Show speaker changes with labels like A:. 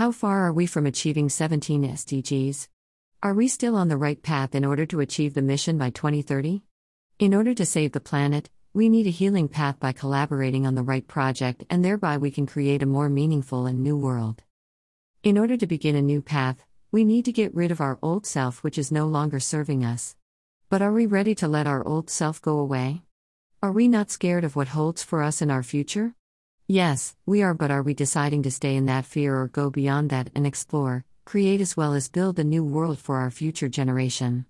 A: How far are we from achieving 17 SDGs? Are we still on the right path in order to achieve the mission by 2030? In order to save the planet, we need a healing path by collaborating on the right project, and thereby we can create a more meaningful and new world. In order to begin a new path, we need to get rid of our old self, which is no longer serving us. But are we ready to let our old self go away? Are we not scared of what holds for us in our future? Yes, we are, but are we deciding to stay in that fear or go beyond that and explore, create as well as build a new world for our future generation?